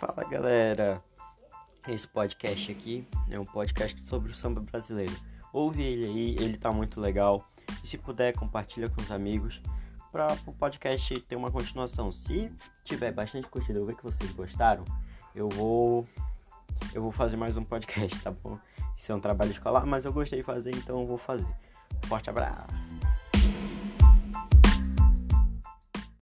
Fala galera, esse podcast aqui é um podcast sobre o samba brasileiro. Ouve ele aí, ele tá muito legal. E se puder, compartilha com os amigos para o podcast ter uma continuação. Se tiver bastante curtida, eu ver que vocês gostaram, eu vou eu vou fazer mais um podcast, tá bom? Isso é um trabalho escolar, mas eu gostei de fazer, então eu vou fazer. Forte abraço.